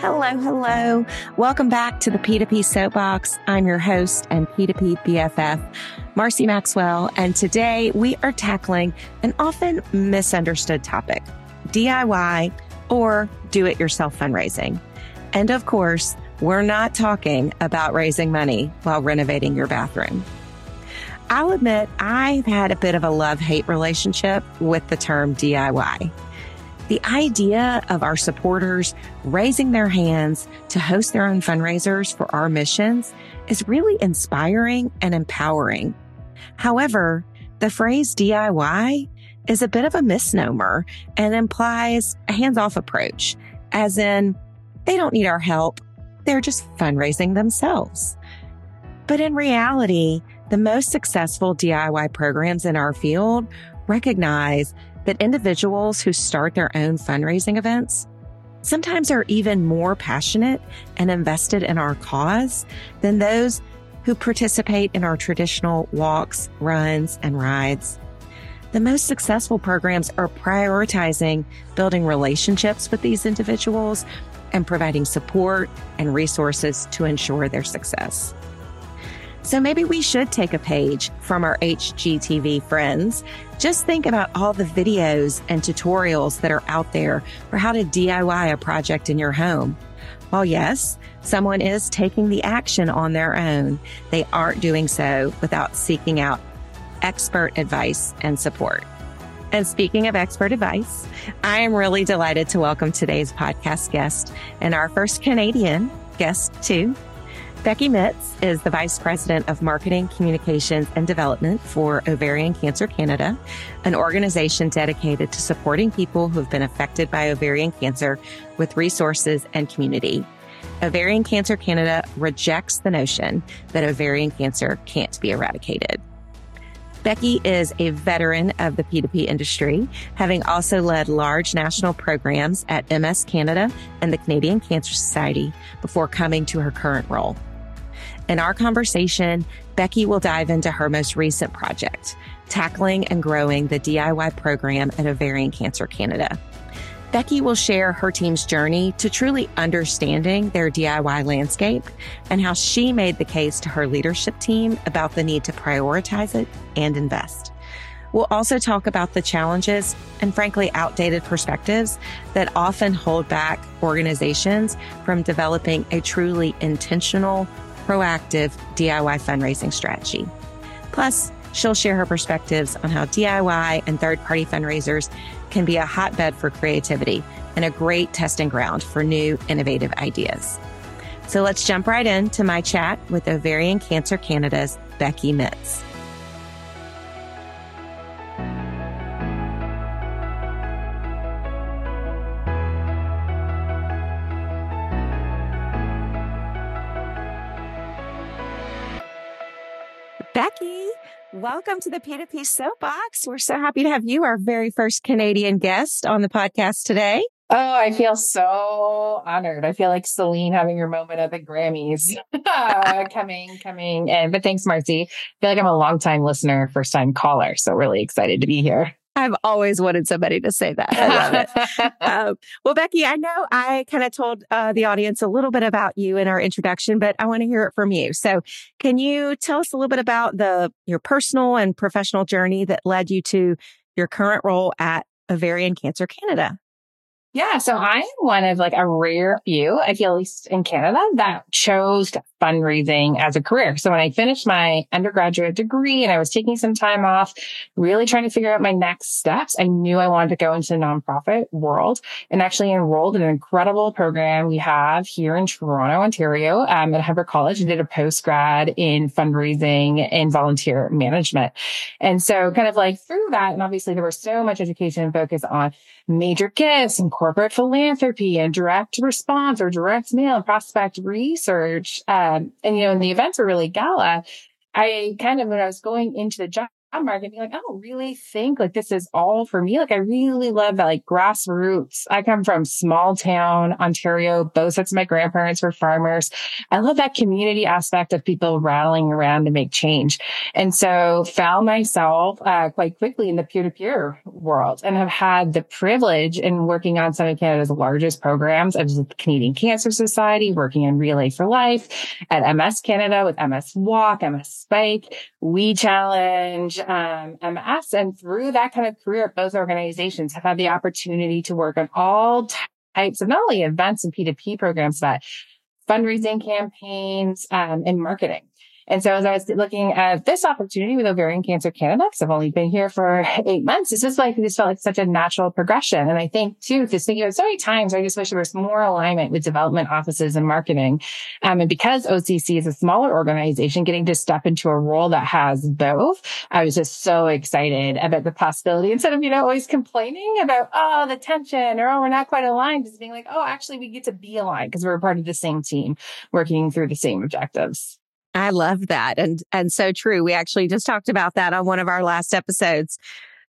Hello, hello. Welcome back to the P2P Soapbox. I'm your host and P2P BFF, Marcie Maxwell, and today we are tackling an often misunderstood topic, DIY or do it yourself fundraising. And of course, we're not talking about raising money while renovating your bathroom. I'll admit I've had a bit of a love hate relationship with the term DIY. The idea of our supporters raising their hands to host their own fundraisers for our missions is really inspiring and empowering. However, the phrase DIY is a bit of a misnomer and implies a hands off approach, as in, they don't need our help. They're just fundraising themselves. But in reality, the most successful DIY programs in our field recognize that individuals who start their own fundraising events sometimes are even more passionate and invested in our cause than those who participate in our traditional walks, runs, and rides. The most successful programs are prioritizing building relationships with these individuals and providing support and resources to ensure their success. So maybe we should take a page from our HGTV friends. Just think about all the videos and tutorials that are out there for how to DIY a project in your home. While yes, someone is taking the action on their own, they aren't doing so without seeking out expert advice and support. And speaking of expert advice, I am really delighted to welcome today's podcast guest and our first Canadian guest too. Becky Mitts is the Vice President of Marketing, Communications, and Development for Ovarian Cancer Canada, an organization dedicated to supporting people who have been affected by ovarian cancer with resources and community. Ovarian Cancer Canada rejects the notion that ovarian cancer can't be eradicated. Becky is a veteran of the P2P industry, having also led large national programs at MS Canada and the Canadian Cancer Society before coming to her current role. In our conversation, Becky will dive into her most recent project, tackling and growing the DIY program at Ovarian Cancer Canada. Becky will share her team's journey to truly understanding their DIY landscape and how she made the case to her leadership team about the need to prioritize it and invest. We'll also talk about the challenges and frankly outdated perspectives that often hold back organizations from developing a truly intentional, proactive DIY fundraising strategy. Plus, she'll share her perspectives on how DIY and third party fundraisers can be a hotbed for creativity and a great testing ground for new innovative ideas. So let's jump right into my chat with Ovarian Cancer Canada's Becky Mitts. Welcome to the P2P Soapbox. We're so happy to have you, our very first Canadian guest on the podcast today. Oh, I feel so honored. I feel like Celine having her moment at the Grammys. coming, coming. And but thanks, Marcie. I feel like I'm a long time listener, first time caller. So really excited to be here. I've always wanted somebody to say that. I love it. um, well, Becky, I know I kind of told uh, the audience a little bit about you in our introduction, but I want to hear it from you. So, can you tell us a little bit about the your personal and professional journey that led you to your current role at Ovarian Cancer Canada? Yeah. So I am one of like a rare few, I feel at least in Canada, that chose fundraising as a career. So when I finished my undergraduate degree and I was taking some time off, really trying to figure out my next steps, I knew I wanted to go into the nonprofit world and actually enrolled in an incredible program we have here in Toronto, Ontario, um, at Humber College. I did a post grad in fundraising and volunteer management. And so kind of like through that, and obviously there was so much education and focus on major gifts and corporate philanthropy and direct response or direct mail and prospect research. Um, and, you know, and the events were really gala. I kind of, when I was going into the job market being like, I don't really think like this is all for me. Like I really love that like grassroots. I come from small town Ontario. Both sets of my grandparents were farmers. I love that community aspect of people rallying around to make change. And so found myself uh, quite quickly in the peer to peer world and have had the privilege in working on some of Canada's largest programs. With the Canadian Cancer Society, working in Relay for Life at MS Canada with MS Walk, MS Bike, We Challenge, um, MS. And through that kind of career both organizations have had the opportunity to work on all types of not only events and P2P programs, but fundraising campaigns um, and marketing. And so as I was looking at this opportunity with Ovarian Cancer Canada, because I've only been here for eight months, this is like, this felt like such a natural progression. And I think too, just thinking of so many times, I just wish there was more alignment with development offices and marketing. Um, and because OCC is a smaller organization, getting to step into a role that has both, I was just so excited about the possibility instead of, you know, always complaining about, oh, the tension or, oh, we're not quite aligned, just being like, oh, actually we get to be aligned because we're part of the same team working through the same objectives. I love that. And and so true. We actually just talked about that on one of our last episodes.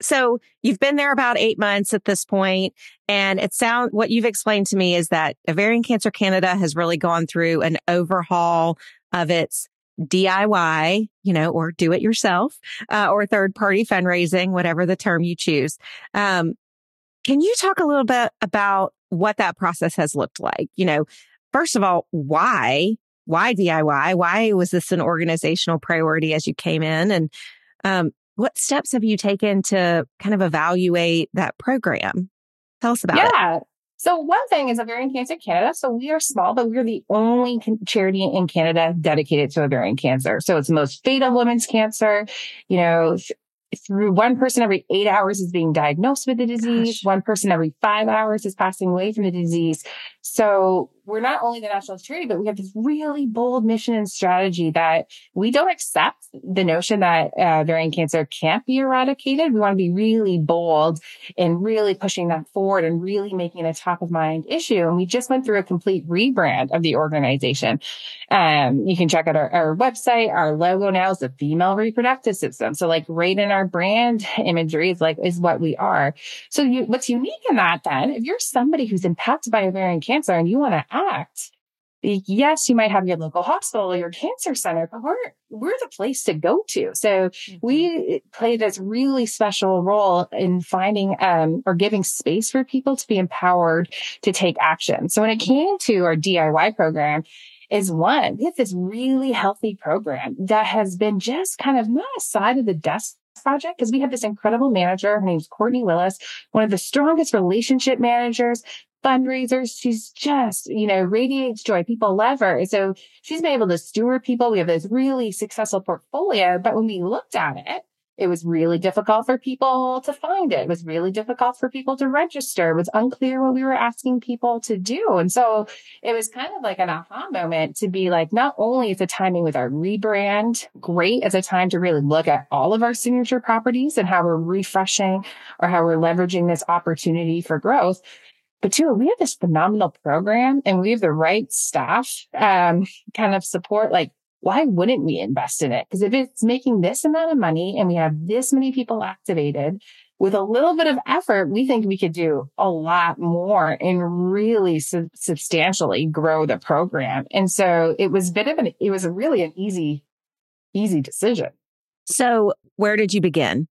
So you've been there about eight months at this point, and it sounds what you've explained to me is that Ovarian Cancer Canada has really gone through an overhaul of its DIY, you know, or do it yourself, uh, or third party fundraising, whatever the term you choose. Um, can you talk a little bit about what that process has looked like? You know, first of all, why why DIY? Why was this an organizational priority as you came in? And um, what steps have you taken to kind of evaluate that program? Tell us about yeah. it. Yeah. So one thing is Ovarian Cancer Canada. So we are small, but we're the only charity in Canada dedicated to ovarian cancer. So it's the most fatal women's cancer. You know, through one person every eight hours is being diagnosed with the disease. Gosh. One person every five hours is passing away from the disease. So we're not only the national charity, but we have this really bold mission and strategy that we don't accept the notion that uh, ovarian cancer can't be eradicated. We want to be really bold in really pushing that forward and really making it a top of mind issue. And we just went through a complete rebrand of the organization. Um, you can check out our, our website. Our logo now is the female reproductive system. So like right in our brand imagery is like, is what we are. So you, what's unique in that then, if you're somebody who's impacted by ovarian cancer, cancer and you want to act, yes, you might have your local hospital or your cancer center, but we're, we're the place to go to. So mm-hmm. we play this really special role in finding, um, or giving space for people to be empowered to take action. So when it came to our DIY program, is one, we have this really healthy program that has been just kind of not a side of the desk project because we have this incredible manager. Her name's Courtney Willis, one of the strongest relationship managers fundraisers. She's just, you know, radiates joy. People love her. So she's been able to steward people. We have this really successful portfolio. But when we looked at it, it was really difficult for people to find it. It was really difficult for people to register. It was unclear what we were asking people to do. And so it was kind of like an aha moment to be like, not only is the timing with our rebrand great as a time to really look at all of our signature properties and how we're refreshing or how we're leveraging this opportunity for growth, but two, we have this phenomenal program and we have the right staff, um, kind of support. Like, why wouldn't we invest in it? Because if it's making this amount of money and we have this many people activated with a little bit of effort, we think we could do a lot more and really su- substantially grow the program. And so it was a bit of an, it was really an easy, easy decision. So where did you begin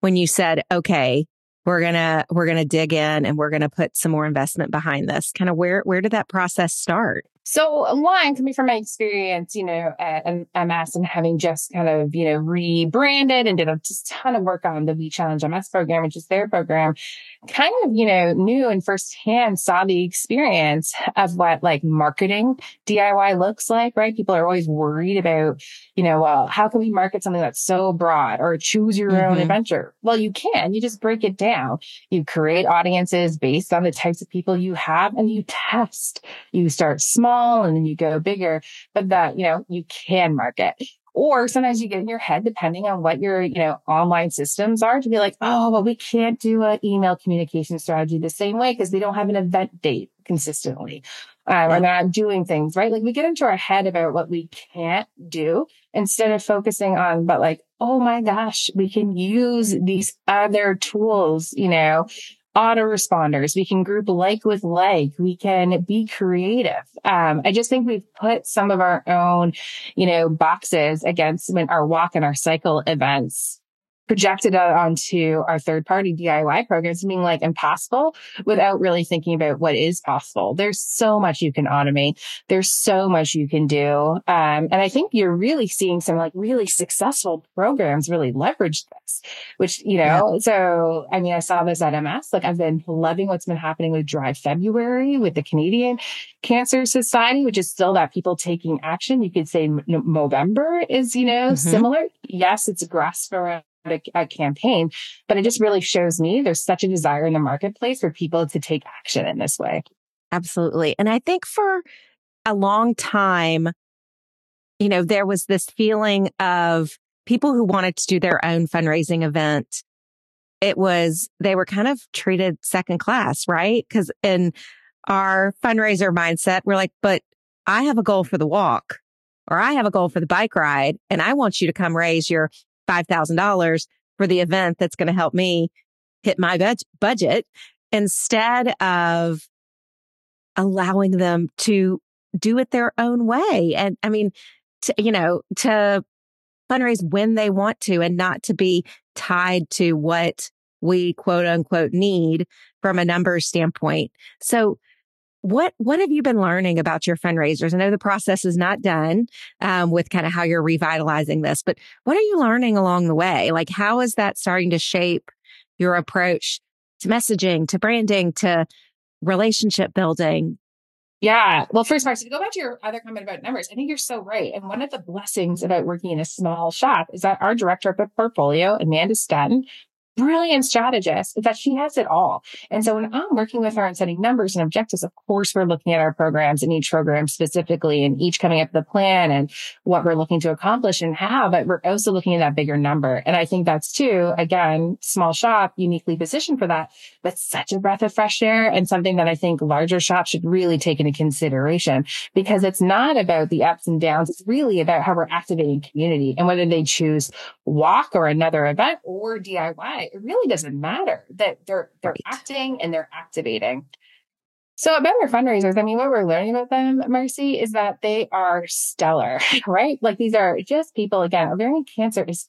when you said, okay, we're going to we're going to dig in and we're going to put some more investment behind this. Kind of where where did that process start so one, coming from my experience, you know, at MS and having just kind of, you know, rebranded and did a just ton of work on the We Challenge MS program, which is their program, kind of, you know, knew and firsthand saw the experience of what like marketing DIY looks like, right? People are always worried about, you know, well, how can we market something that's so broad or choose your mm-hmm. own adventure? Well, you can, you just break it down. You create audiences based on the types of people you have and you test. You start small small and then you go bigger, but that, you know, you can market. Or sometimes you get in your head, depending on what your, you know, online systems are to be like, oh, well, we can't do an email communication strategy the same way because they don't have an event date consistently. Um, or they're not doing things, right? Like we get into our head about what we can't do instead of focusing on, but like, oh my gosh, we can use these other tools, you know, autoresponders. We can group like with like. We can be creative. Um, I just think we've put some of our own, you know, boxes against when our walk and our cycle events projected it onto our third party DIY programs being like impossible without really thinking about what is possible. There's so much you can automate. There's so much you can do. Um, and I think you're really seeing some like really successful programs really leverage this, which, you know, yeah. so I mean, I saw this at MS. Like I've been loving what's been happening with Dry February with the Canadian Cancer Society, which is still that people taking action. You could say November is, you know, mm-hmm. similar. Yes, it's grassroots a, a, campaign, but it just really shows me there's such a desire in the marketplace for people to take action in this way. Absolutely. And I think for a long time, you know, there was this feeling of people who wanted to do their own fundraising event. It was, they were kind of treated second class, right? Because in our fundraiser mindset, we're like, but I have a goal for the walk or I have a goal for the bike ride and I want you to come raise your $5,000 for the event that's going to help me hit my bud- budget instead of allowing them to do it their own way. And I mean, to, you know, to fundraise when they want to and not to be tied to what we quote unquote need from a numbers standpoint. So what what have you been learning about your fundraisers? I know the process is not done um, with kind of how you're revitalizing this, but what are you learning along the way? Like, how is that starting to shape your approach to messaging, to branding, to relationship building? Yeah. Well, first, Marcie, to go back to your other comment about numbers, I think you're so right. And one of the blessings about working in a small shop is that our director of the portfolio, Amanda Statton, brilliant strategist that she has it all. And so when I'm working with her and setting numbers and objectives, of course, we're looking at our programs and each program specifically and each coming up with a plan and what we're looking to accomplish and how, but we're also looking at that bigger number. And I think that's too, again, small shop, uniquely positioned for that, but such a breath of fresh air and something that I think larger shops should really take into consideration because it's not about the ups and downs. It's really about how we're activating community and whether they choose walk or another event or DIY it really doesn't matter that they're they're right. acting and they're activating. So about our fundraisers, I mean, what we're learning about them, Marcie, is that they are stellar, right? Like these are just people. Again, ovarian cancer is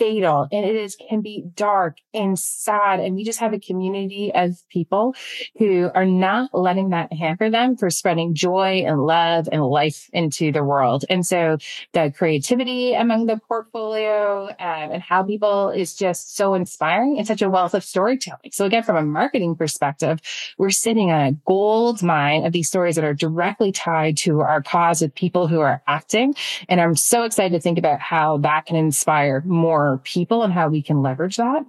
fatal and it is can be dark and sad. And we just have a community of people who are not letting that hamper them for spreading joy and love and life into the world. And so the creativity among the portfolio um, and how people is just so inspiring and such a wealth of storytelling. So again from a marketing perspective we're sitting on a gold mine of these stories that are directly tied to our cause with people who are acting. And i'm so excited to think about how that can inspire more people and how we can leverage that.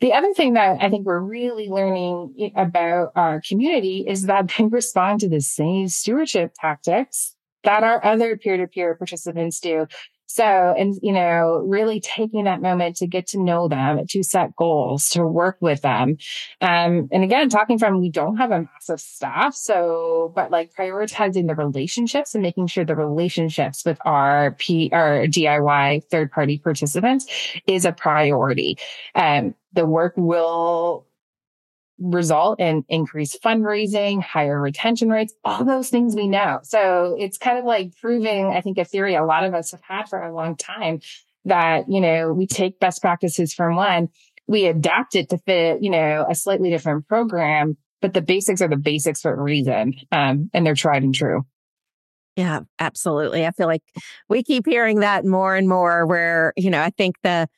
The other thing that I think we're really learning about our community is that they respond to the same stewardship tactics that our other peer-to-peer participants do. So, and, you know, really taking that moment to get to know them, to set goals, to work with them. Um, and again, talking from, we don't have a massive staff. So, but like prioritizing the relationships and making sure the relationships with our P, our DIY third party participants is a priority. Um, the work will result in increased fundraising, higher retention rates, all those things we know. So it's kind of like proving, I think, a theory a lot of us have had for a long time that, you know, we take best practices from one, we adapt it to fit, you know, a slightly different program, but the basics are the basics for a reason. Um, and they're tried and true. Yeah, absolutely. I feel like we keep hearing that more and more where, you know, I think the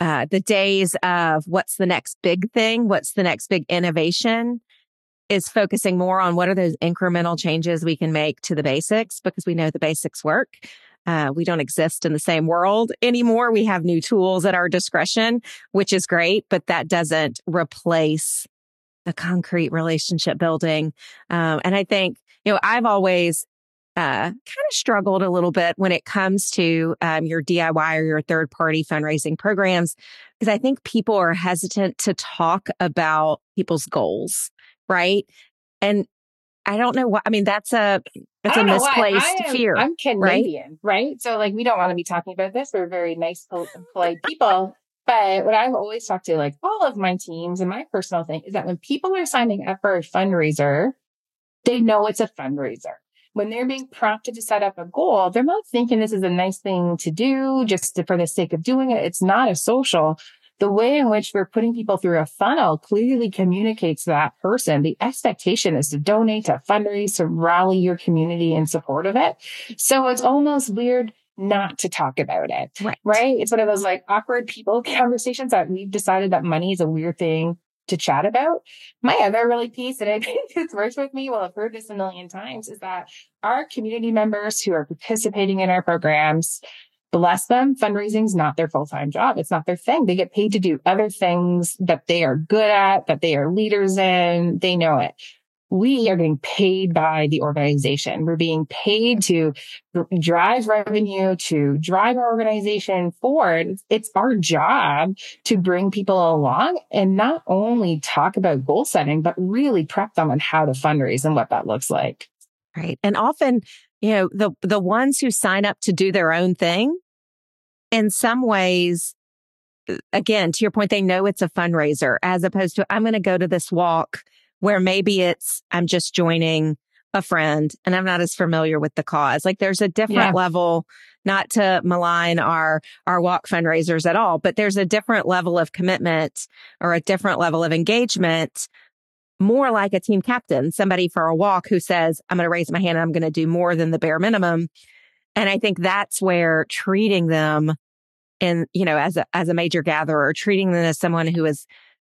uh, the days of what's the next big thing, what's the next big innovation is focusing more on what are those incremental changes we can make to the basics because we know the basics work. Uh, we don't exist in the same world anymore. We have new tools at our discretion, which is great, but that doesn't replace the concrete relationship building. Um, and I think, you know, I've always uh, kind of struggled a little bit when it comes to um, your DIY or your third party fundraising programs, because I think people are hesitant to talk about people's goals, right? And I don't know what, I mean, that's a, that's a misplaced am, fear. I'm Canadian, right? right? So like, we don't want to be talking about this. We're very nice, polite people. But what I've always talked to like all of my teams and my personal thing is that when people are signing up for a fundraiser, they know it's a fundraiser. When they're being prompted to set up a goal, they're not thinking this is a nice thing to do just to, for the sake of doing it. It's not a social. The way in which we're putting people through a funnel clearly communicates to that person. The expectation is to donate, to fundraise, to rally your community in support of it. So it's almost weird not to talk about it. Right. Right. It's one of those like awkward people conversations that we've decided that money is a weird thing to chat about. My other really piece, and I think it's worked with me, well, I've heard this a million times, is that our community members who are participating in our programs, bless them, fundraising is not their full-time job. It's not their thing. They get paid to do other things that they are good at, that they are leaders in. They know it we are getting paid by the organization. We're being paid to drive revenue, to drive our organization forward. It's our job to bring people along and not only talk about goal setting, but really prep them on how to fundraise and what that looks like. Right. And often, you know, the, the ones who sign up to do their own thing, in some ways, uh, again, to your point, they know it's a fundraiser as opposed to, I'm going to go to this walk where maybe it's, I'm just joining a friend and I'm not as familiar with the cause. Like there's a different yeah. level, not to malign our, our walk fundraisers at all, but there's a different level of commitment or a different level of engagement, more like a team captain, somebody for a walk who says, I'm going to raise my hand and I'm going to do more than the bare minimum. And I think that's where treating them in, you know, as a, as a major gatherer, treating them as someone who is,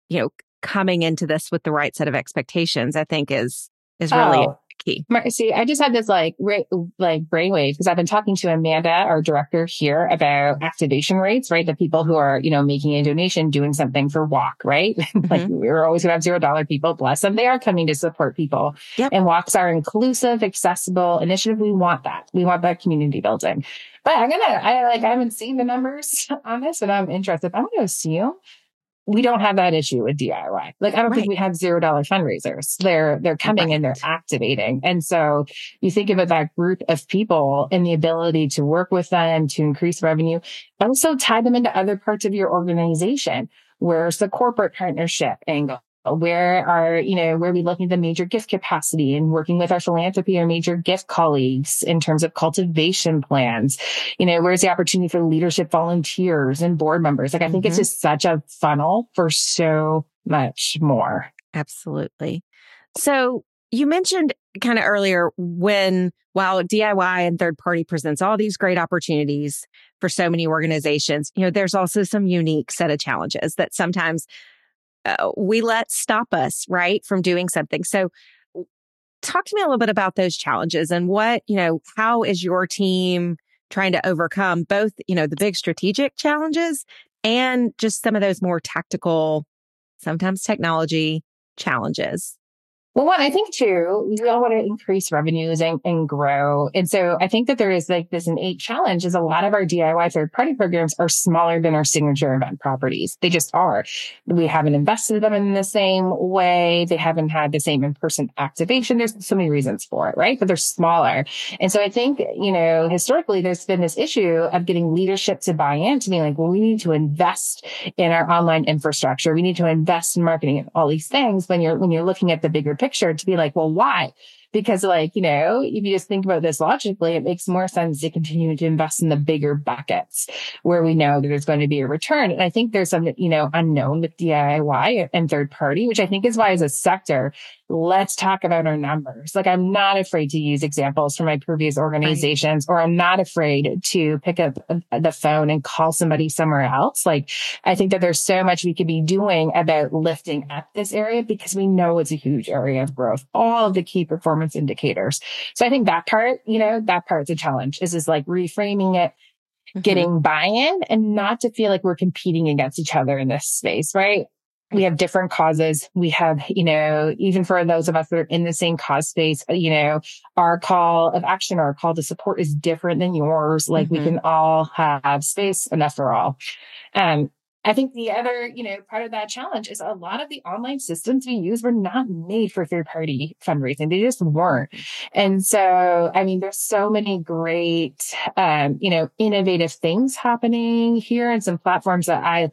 you know, coming into this with the right set of expectations, I think is, is really oh. Key. See, I just had this like ra- like brainwave because I've been talking to Amanda, our director here, about activation rates, right? The people who are, you know, making a donation, doing something for walk, right? Mm-hmm. like we're always gonna have zero dollar people. Bless them. They are coming to support people. Yep. And walks are inclusive, accessible initiative. We want that. We want that community building. But I'm gonna, I like, I haven't seen the numbers on this and I'm interested. I'm gonna assume we don't have that issue with DIY. Like, I don't right. think we have zero dollar fundraisers. They're, they're coming right. and they're activating. And so you think about that group of people and the ability to work with them to increase revenue, also tie them into other parts of your organization. Where's the corporate partnership angle? Where are, you know, where are we looking at the major gift capacity and working with our philanthropy or major gift colleagues in terms of cultivation plans? You know, where's the opportunity for leadership volunteers and board members? Like, I think mm-hmm. it's just such a funnel for so much more. Absolutely. So you mentioned kind of earlier when while DIY and third party presents all these great opportunities for so many organizations, you know, there's also some unique set of challenges that sometimes uh, we let stop us, right, from doing something. So, talk to me a little bit about those challenges and what, you know, how is your team trying to overcome both, you know, the big strategic challenges and just some of those more tactical, sometimes technology challenges? Well, one, I think too, we all want to increase revenues and, and grow. And so I think that there is like this innate challenge is a lot of our DIY third party programs are smaller than our signature event properties. They just are. We haven't invested them in the same way. They haven't had the same in-person activation. There's so many reasons for it, right? But they're smaller. And so I think, you know, historically there's been this issue of getting leadership to buy in to like, well, we need to invest in our online infrastructure. We need to invest in marketing and all these things when you're, when you're looking at the bigger picture to be like, well, why? Because like, you know, if you just think about this logically, it makes more sense to continue to invest in the bigger buckets where we know that there's going to be a return. And I think there's some, you know, unknown with DIY and third party, which I think is why as a sector, let's talk about our numbers. Like I'm not afraid to use examples from my previous organizations, right. or I'm not afraid to pick up the phone and call somebody somewhere else. Like I think that there's so much we could be doing about lifting up this area because we know it's a huge area of growth. All of the key performance indicators. So I think that part, you know, that part's a challenge is is like reframing it mm-hmm. getting buy-in and not to feel like we're competing against each other in this space, right? we have different causes. We have, you know, even for those of us that are in the same cause space, you know, our call of action, or our call to support is different than yours. Like mm-hmm. we can all have space enough for all. Um, I think the other, you know, part of that challenge is a lot of the online systems we use were not made for third party fundraising. They just weren't. And so, I mean, there's so many great, um, you know, innovative things happening here and some platforms that I,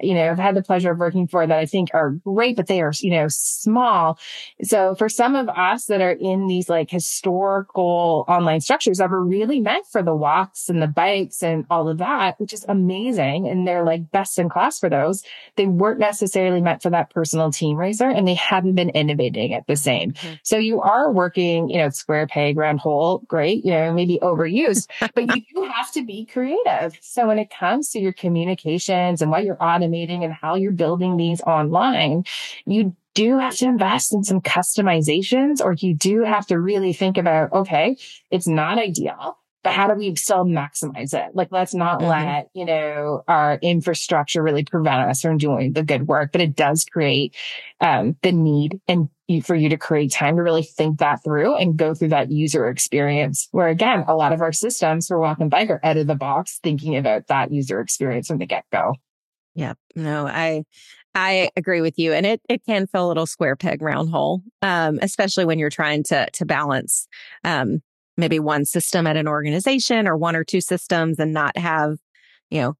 you know, I've had the pleasure of working for that I think are great, but they are, you know, small. So for some of us that are in these like historical online structures that were really meant for the walks and the bikes and all of that, which is amazing. And they're like best in class for those. They weren't necessarily meant for that personal team raiser and they haven't been innovating at the same. Mm-hmm. So you are working, you know, square peg, round hole. Great. You know, maybe overused, but you do have to be creative. So when it comes to your communications and what you're on automating and how you're building these online, you do have to invest in some customizations or you do have to really think about, okay, it's not ideal, but how do we still maximize it? Like, let's not mm-hmm. let, you know, our infrastructure really prevent us from doing the good work, but it does create, um, the need and for you to create time to really think that through and go through that user experience. Where again, a lot of our systems for walk and bike are out of the box thinking about that user experience from the get go. Yep. No, I I agree with you. And it it can feel a little square peg round hole. Um, especially when you're trying to to balance um maybe one system at an organization or one or two systems and not have, you know,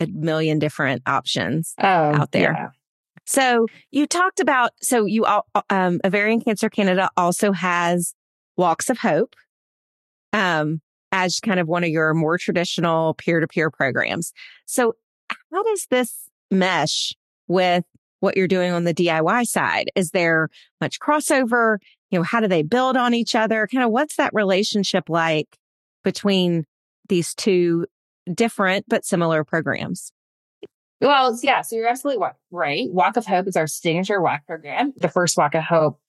a million different options oh, out there. Yeah. So you talked about so you all um Ovarian Cancer Canada also has Walks of Hope. Um as kind of one of your more traditional peer to peer programs. So how does this mesh with what you're doing on the DIY side? Is there much crossover? You know, how do they build on each other? Kind of what's that relationship like between these two different but similar programs? Well, yeah, so you're absolutely right. Walk of Hope is our signature walk program. The first Walk of Hope,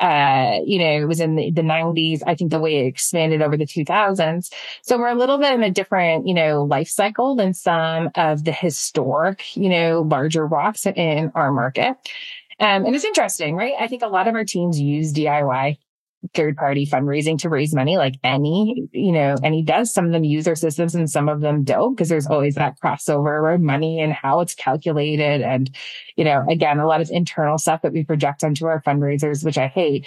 uh, you know, it was in the, the 90s. I think the way it expanded over the 2000s. So we're a little bit in a different, you know, life cycle than some of the historic, you know, larger walks in our market. Um, and it's interesting, right? I think a lot of our teams use DIY third party fundraising to raise money like any, you know, any does. Some of them use our systems and some of them don't because there's always that crossover around money and how it's calculated. And, you know, again, a lot of internal stuff that we project onto our fundraisers, which I hate.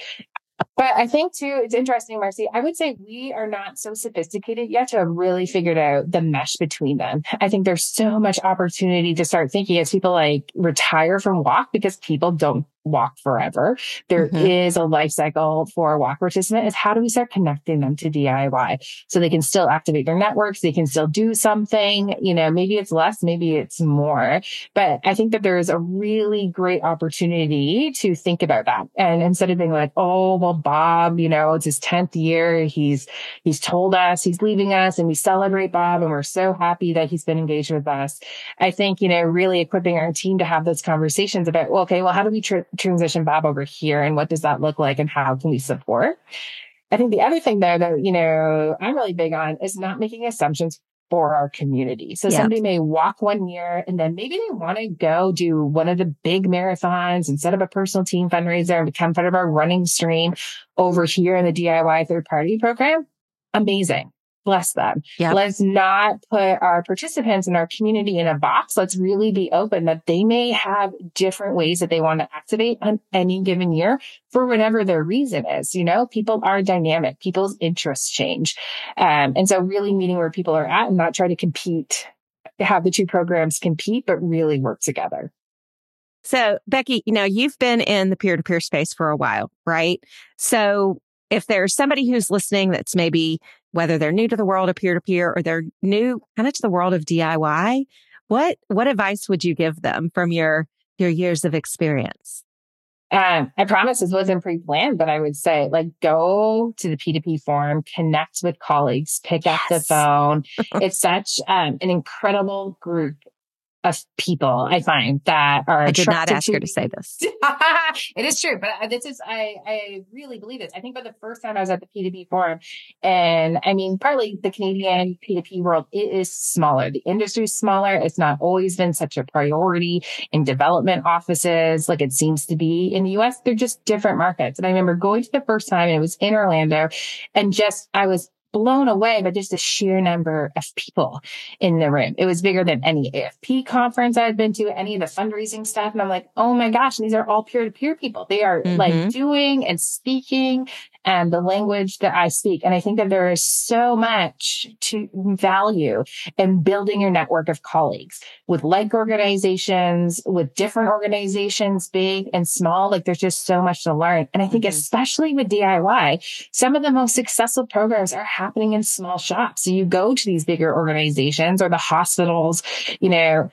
But I think too, it's interesting, Marcie. I would say we are not so sophisticated yet to have really figured out the mesh between them. I think there's so much opportunity to start thinking as people like retire from walk because people don't walk forever. There mm-hmm. is a life cycle for a walk participant is how do we start connecting them to DIY so they can still activate their networks. They can still do something, you know, maybe it's less, maybe it's more, but I think that there is a really great opportunity to think about that. And instead of being like, Oh, well, Bob, you know, it's his 10th year. He's, he's told us he's leaving us and we celebrate Bob and we're so happy that he's been engaged with us. I think, you know, really equipping our team to have those conversations about, well, okay, well, how do we tr- transition Bob over here and what does that look like and how can we support? I think the other thing though that, you know, I'm really big on is not making assumptions for our community. So somebody may walk one year and then maybe they want to go do one of the big marathons and set up a personal team fundraiser and become part of our running stream over here in the DIY third party program. Amazing bless them. Yep. Let's not put our participants in our community in a box. Let's really be open that they may have different ways that they want to activate on any given year for whatever their reason is. You know, people are dynamic. People's interests change. Um, and so really meeting where people are at and not try to compete, have the two programs compete, but really work together. So Becky, you know, you've been in the peer to peer space for a while, right? So if there's somebody who's listening that's maybe whether they're new to the world of peer to peer or they're new kind of to the world of DIY, what what advice would you give them from your your years of experience? Um, I promise this wasn't pre-planned, but I would say like go to the P2P forum, connect with colleagues, pick yes. up the phone. it's such um, an incredible group of people I find that are. I did not ask to- her to say this. it is true, but uh, this is I I really believe this. I think about the first time I was at the P2P forum, and I mean partly the Canadian P2P world it is smaller. The industry is smaller. It's not always been such a priority in development offices like it seems to be in the U.S. They're just different markets. And I remember going to the first time, and it was in Orlando, and just I was blown away by just the sheer number of people in the room. It was bigger than any AFP conference I'd been to, any of the fundraising stuff. And I'm like, oh my gosh, these are all peer to peer people. They are mm-hmm. like doing and speaking and the language that I speak. And I think that there is so much to value in building your network of colleagues with like organizations, with different organizations, big and small. Like there's just so much to learn. And I think mm-hmm. especially with DIY, some of the most successful programs are happening in small shops. So you go to these bigger organizations or the hospitals, you know,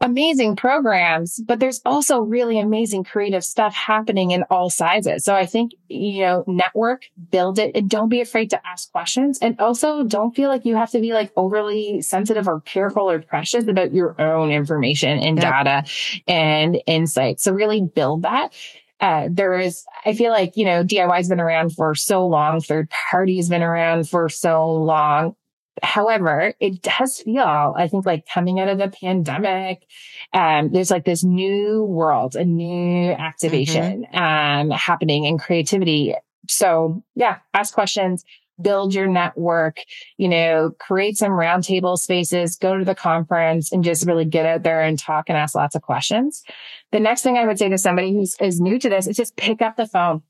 amazing programs, but there's also really amazing creative stuff happening in all sizes. So I think, you know, network, build it and don't be afraid to ask questions. And also don't feel like you have to be like overly sensitive or careful or precious about your own information and yep. data and insight. So really build that. Uh, there is, I feel like, you know, DIY has been around for so long. Third party has been around for so long. However, it does feel, I think, like coming out of the pandemic, um, there's like this new world, a new activation, mm-hmm. um, happening in creativity. So yeah, ask questions, build your network, you know, create some roundtable spaces, go to the conference and just really get out there and talk and ask lots of questions. The next thing I would say to somebody who's is new to this is just pick up the phone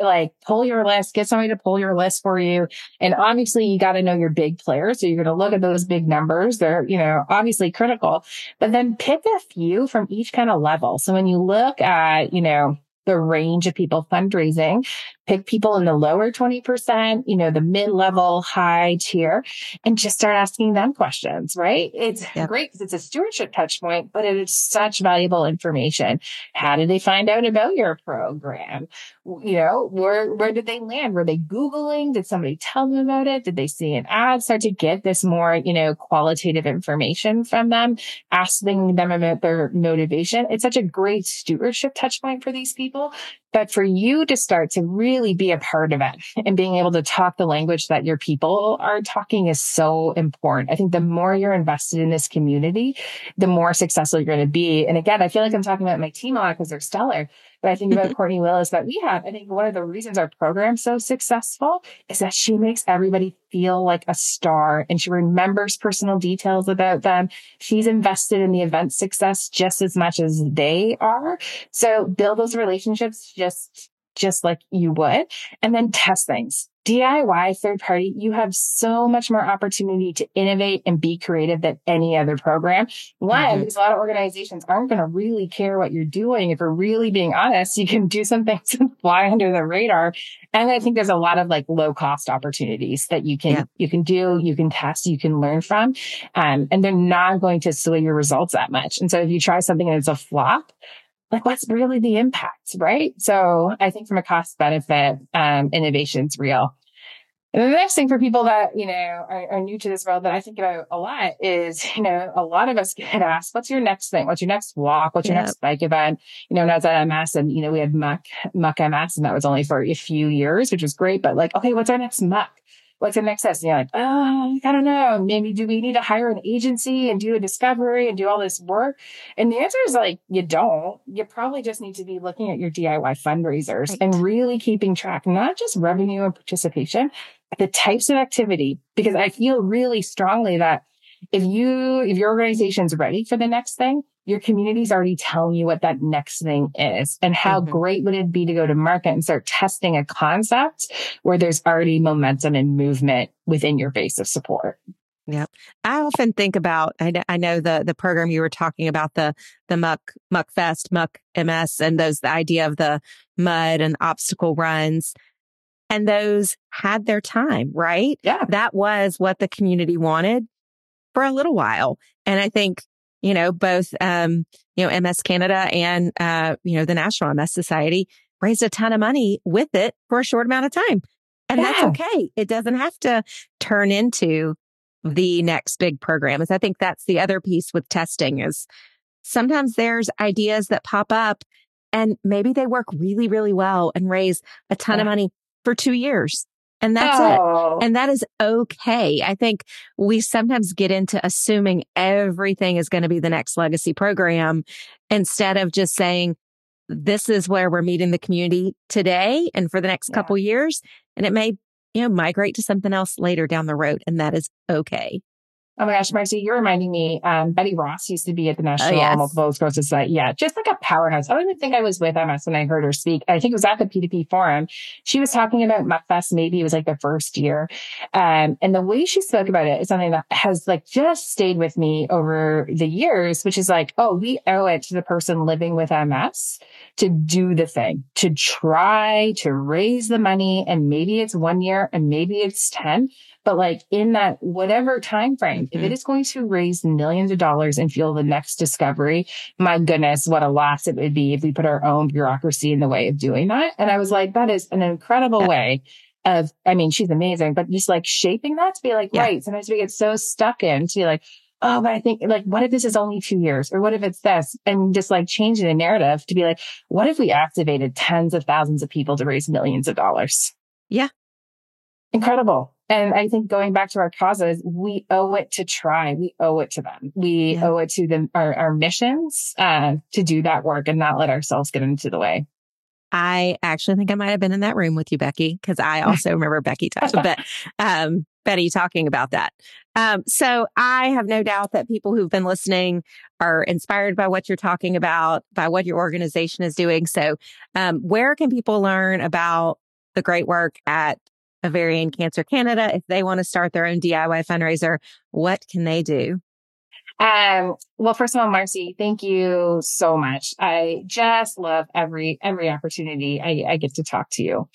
like pull your list, get somebody to pull your list for you. And obviously you got to know your big players. So you're going to look at those big numbers. They're, you know, obviously critical, but then pick a few from each kind of level. So when you look at, you know, the range of people fundraising, pick people in the lower 20%, you know, the mid level, high tier, and just start asking them questions, right? It's yep. great because it's a stewardship touch point, but it is such valuable information. How did they find out about your program? You know, where, where did they land? Were they Googling? Did somebody tell them about it? Did they see an ad? Start to get this more, you know, qualitative information from them, asking them about their motivation. It's such a great stewardship touch point for these people but for you to start to really be a part of it and being able to talk the language that your people are talking is so important. I think the more you're invested in this community, the more successful you're going to be. And again, I feel like I'm talking about my team a lot because they're stellar. But I think about Courtney Willis that we have. I think one of the reasons our program's so successful is that she makes everybody feel like a star and she remembers personal details about them. She's invested in the event success just as much as they are. So build those relationships just just like you would and then test things. DIY third party, you have so much more opportunity to innovate and be creative than any other program. One, mm-hmm. because a lot of organizations aren't going to really care what you're doing. If we're really being honest, you can do some things and fly under the radar. And I think there's a lot of like low cost opportunities that you can, yeah. you can do, you can test, you can learn from. Um, and they're not going to sway your results that much. And so if you try something and it's a flop, like what's really the impact, right? So I think from a cost benefit, um, innovation's real. And the next thing for people that, you know, are, are, new to this world that I think about a lot is, you know, a lot of us get asked, what's your next thing? What's your next walk? What's your next bike event? You know, and I was at MS and, you know, we had Muck, Muck MS and that was only for a few years, which was great. But like, okay, what's our next Muck? What's the next step? And you're like, oh, I don't know. Maybe do we need to hire an agency and do a discovery and do all this work? And the answer is like, you don't. You probably just need to be looking at your DIY fundraisers right. and really keeping track, not just revenue and participation, but the types of activity. Because I feel really strongly that if you, if your organization's ready for the next thing, your community's already telling you what that next thing is. And how mm-hmm. great would it be to go to market and start testing a concept where there's already momentum and movement within your base of support? Yeah. I often think about, I know, I know the, the program you were talking about, the, the Muck, Muck Fest, Muck MS, and those, the idea of the mud and obstacle runs. And those had their time, right? Yeah. That was what the community wanted for a little while. And I think you know, both, um, you know, MS Canada and, uh, you know, the National MS Society raised a ton of money with it for a short amount of time. And yeah. that's okay. It doesn't have to turn into the next big program is I think that's the other piece with testing is sometimes there's ideas that pop up and maybe they work really, really well and raise a ton yeah. of money for two years. And that's oh. it. And that is okay. I think we sometimes get into assuming everything is going to be the next legacy program instead of just saying, this is where we're meeting the community today and for the next yeah. couple years. And it may, you know, migrate to something else later down the road. And that is okay. Oh my gosh, Marcie, you're reminding me. Um, Betty Ross used to be at the oh, National oh, yes. Multiple Sclerosis Society. Yeah, just like a powerhouse. I don't even think I was with MS when I heard her speak. I think it was at the P2P forum. She was talking about MuckFest. Maybe it was like the first year. Um, and the way she spoke about it is something that has like just stayed with me over the years, which is like, oh, we owe it to the person living with MS to do the thing, to try to raise the money. And maybe it's one year and maybe it's 10, but like in that whatever time frame, mm-hmm. if it mm-hmm. going to raise millions of dollars and fuel the next discovery, my goodness, what a loss it would be if we put our own bureaucracy in the way of doing that. And I was like, that is an incredible yeah. way of, I mean, she's amazing, but just like shaping that to be like, yeah. right. Sometimes we get so stuck in to be like, oh, but I think like, what if this is only two years or what if it's this? And just like changing the narrative to be like, what if we activated tens of thousands of people to raise millions of dollars? Yeah. Incredible. And I think going back to our causes, we owe it to try. We owe it to them. We yeah. owe it to them, our, our missions, uh, to do that work and not let ourselves get into the way. I actually think I might have been in that room with you, Becky, because I also remember Becky talking, but, um, Betty talking about that. Um, so I have no doubt that people who've been listening are inspired by what you're talking about, by what your organization is doing. So, um, where can people learn about the great work at Ovarian Cancer Canada, if they want to start their own DIY fundraiser, what can they do? Um, well, first of all, Marcie, thank you so much. I just love every, every opportunity I, I get to talk to you.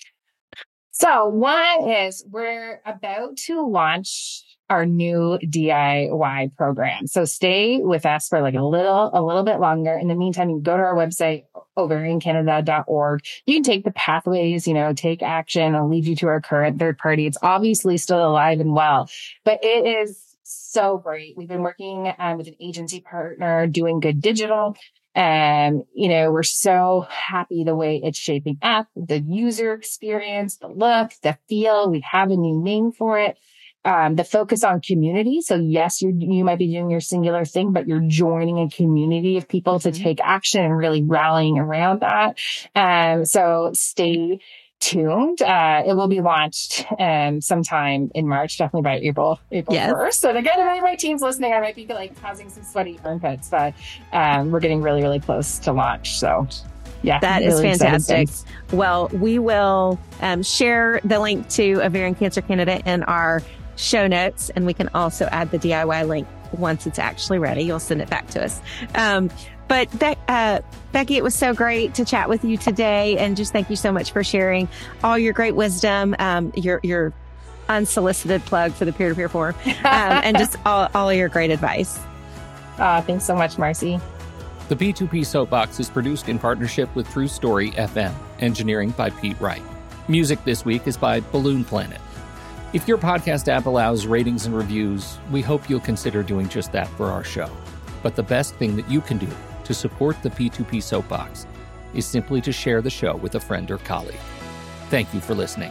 So one is we're about to launch our new DIY program. So stay with us for like a little, a little bit longer. In the meantime, you go to our website, ovariancanada.org. You can take the pathways, you know, take action and lead you to our current third party. It's obviously still alive and well, but it is so great. We've been working um, with an agency partner doing good digital. And, you know, we're so happy the way it's shaping up, the user experience, the look, the feel. We have a new name for it um, the focus on community. So yes, you you might be doing your singular thing, but you're joining a community of people mm-hmm. to take action and really rallying around that. Um, so stay tuned. Uh, it will be launched um, sometime in March, definitely by April, April yes. 1st. And again, if any of my team's listening, I might be like causing some sweaty armpits, but um, we're getting really, really close to launch. So yeah, that really is fantastic. Well, we will um, share the link to Ovarian Cancer Canada in our show notes, and we can also add the DIY link once it's actually ready. You'll send it back to us. Um, but Be- uh, Becky, it was so great to chat with you today, and just thank you so much for sharing all your great wisdom, um, your your unsolicited plug for the peer to peer forum, um, and just all, all your great advice. Uh, thanks so much, Marcie. The P2P Soapbox is produced in partnership with True Story FM, engineering by Pete Wright. Music this week is by Balloon Planet. If your podcast app allows ratings and reviews, we hope you'll consider doing just that for our show. But the best thing that you can do to support the P2P Soapbox is simply to share the show with a friend or colleague. Thank you for listening.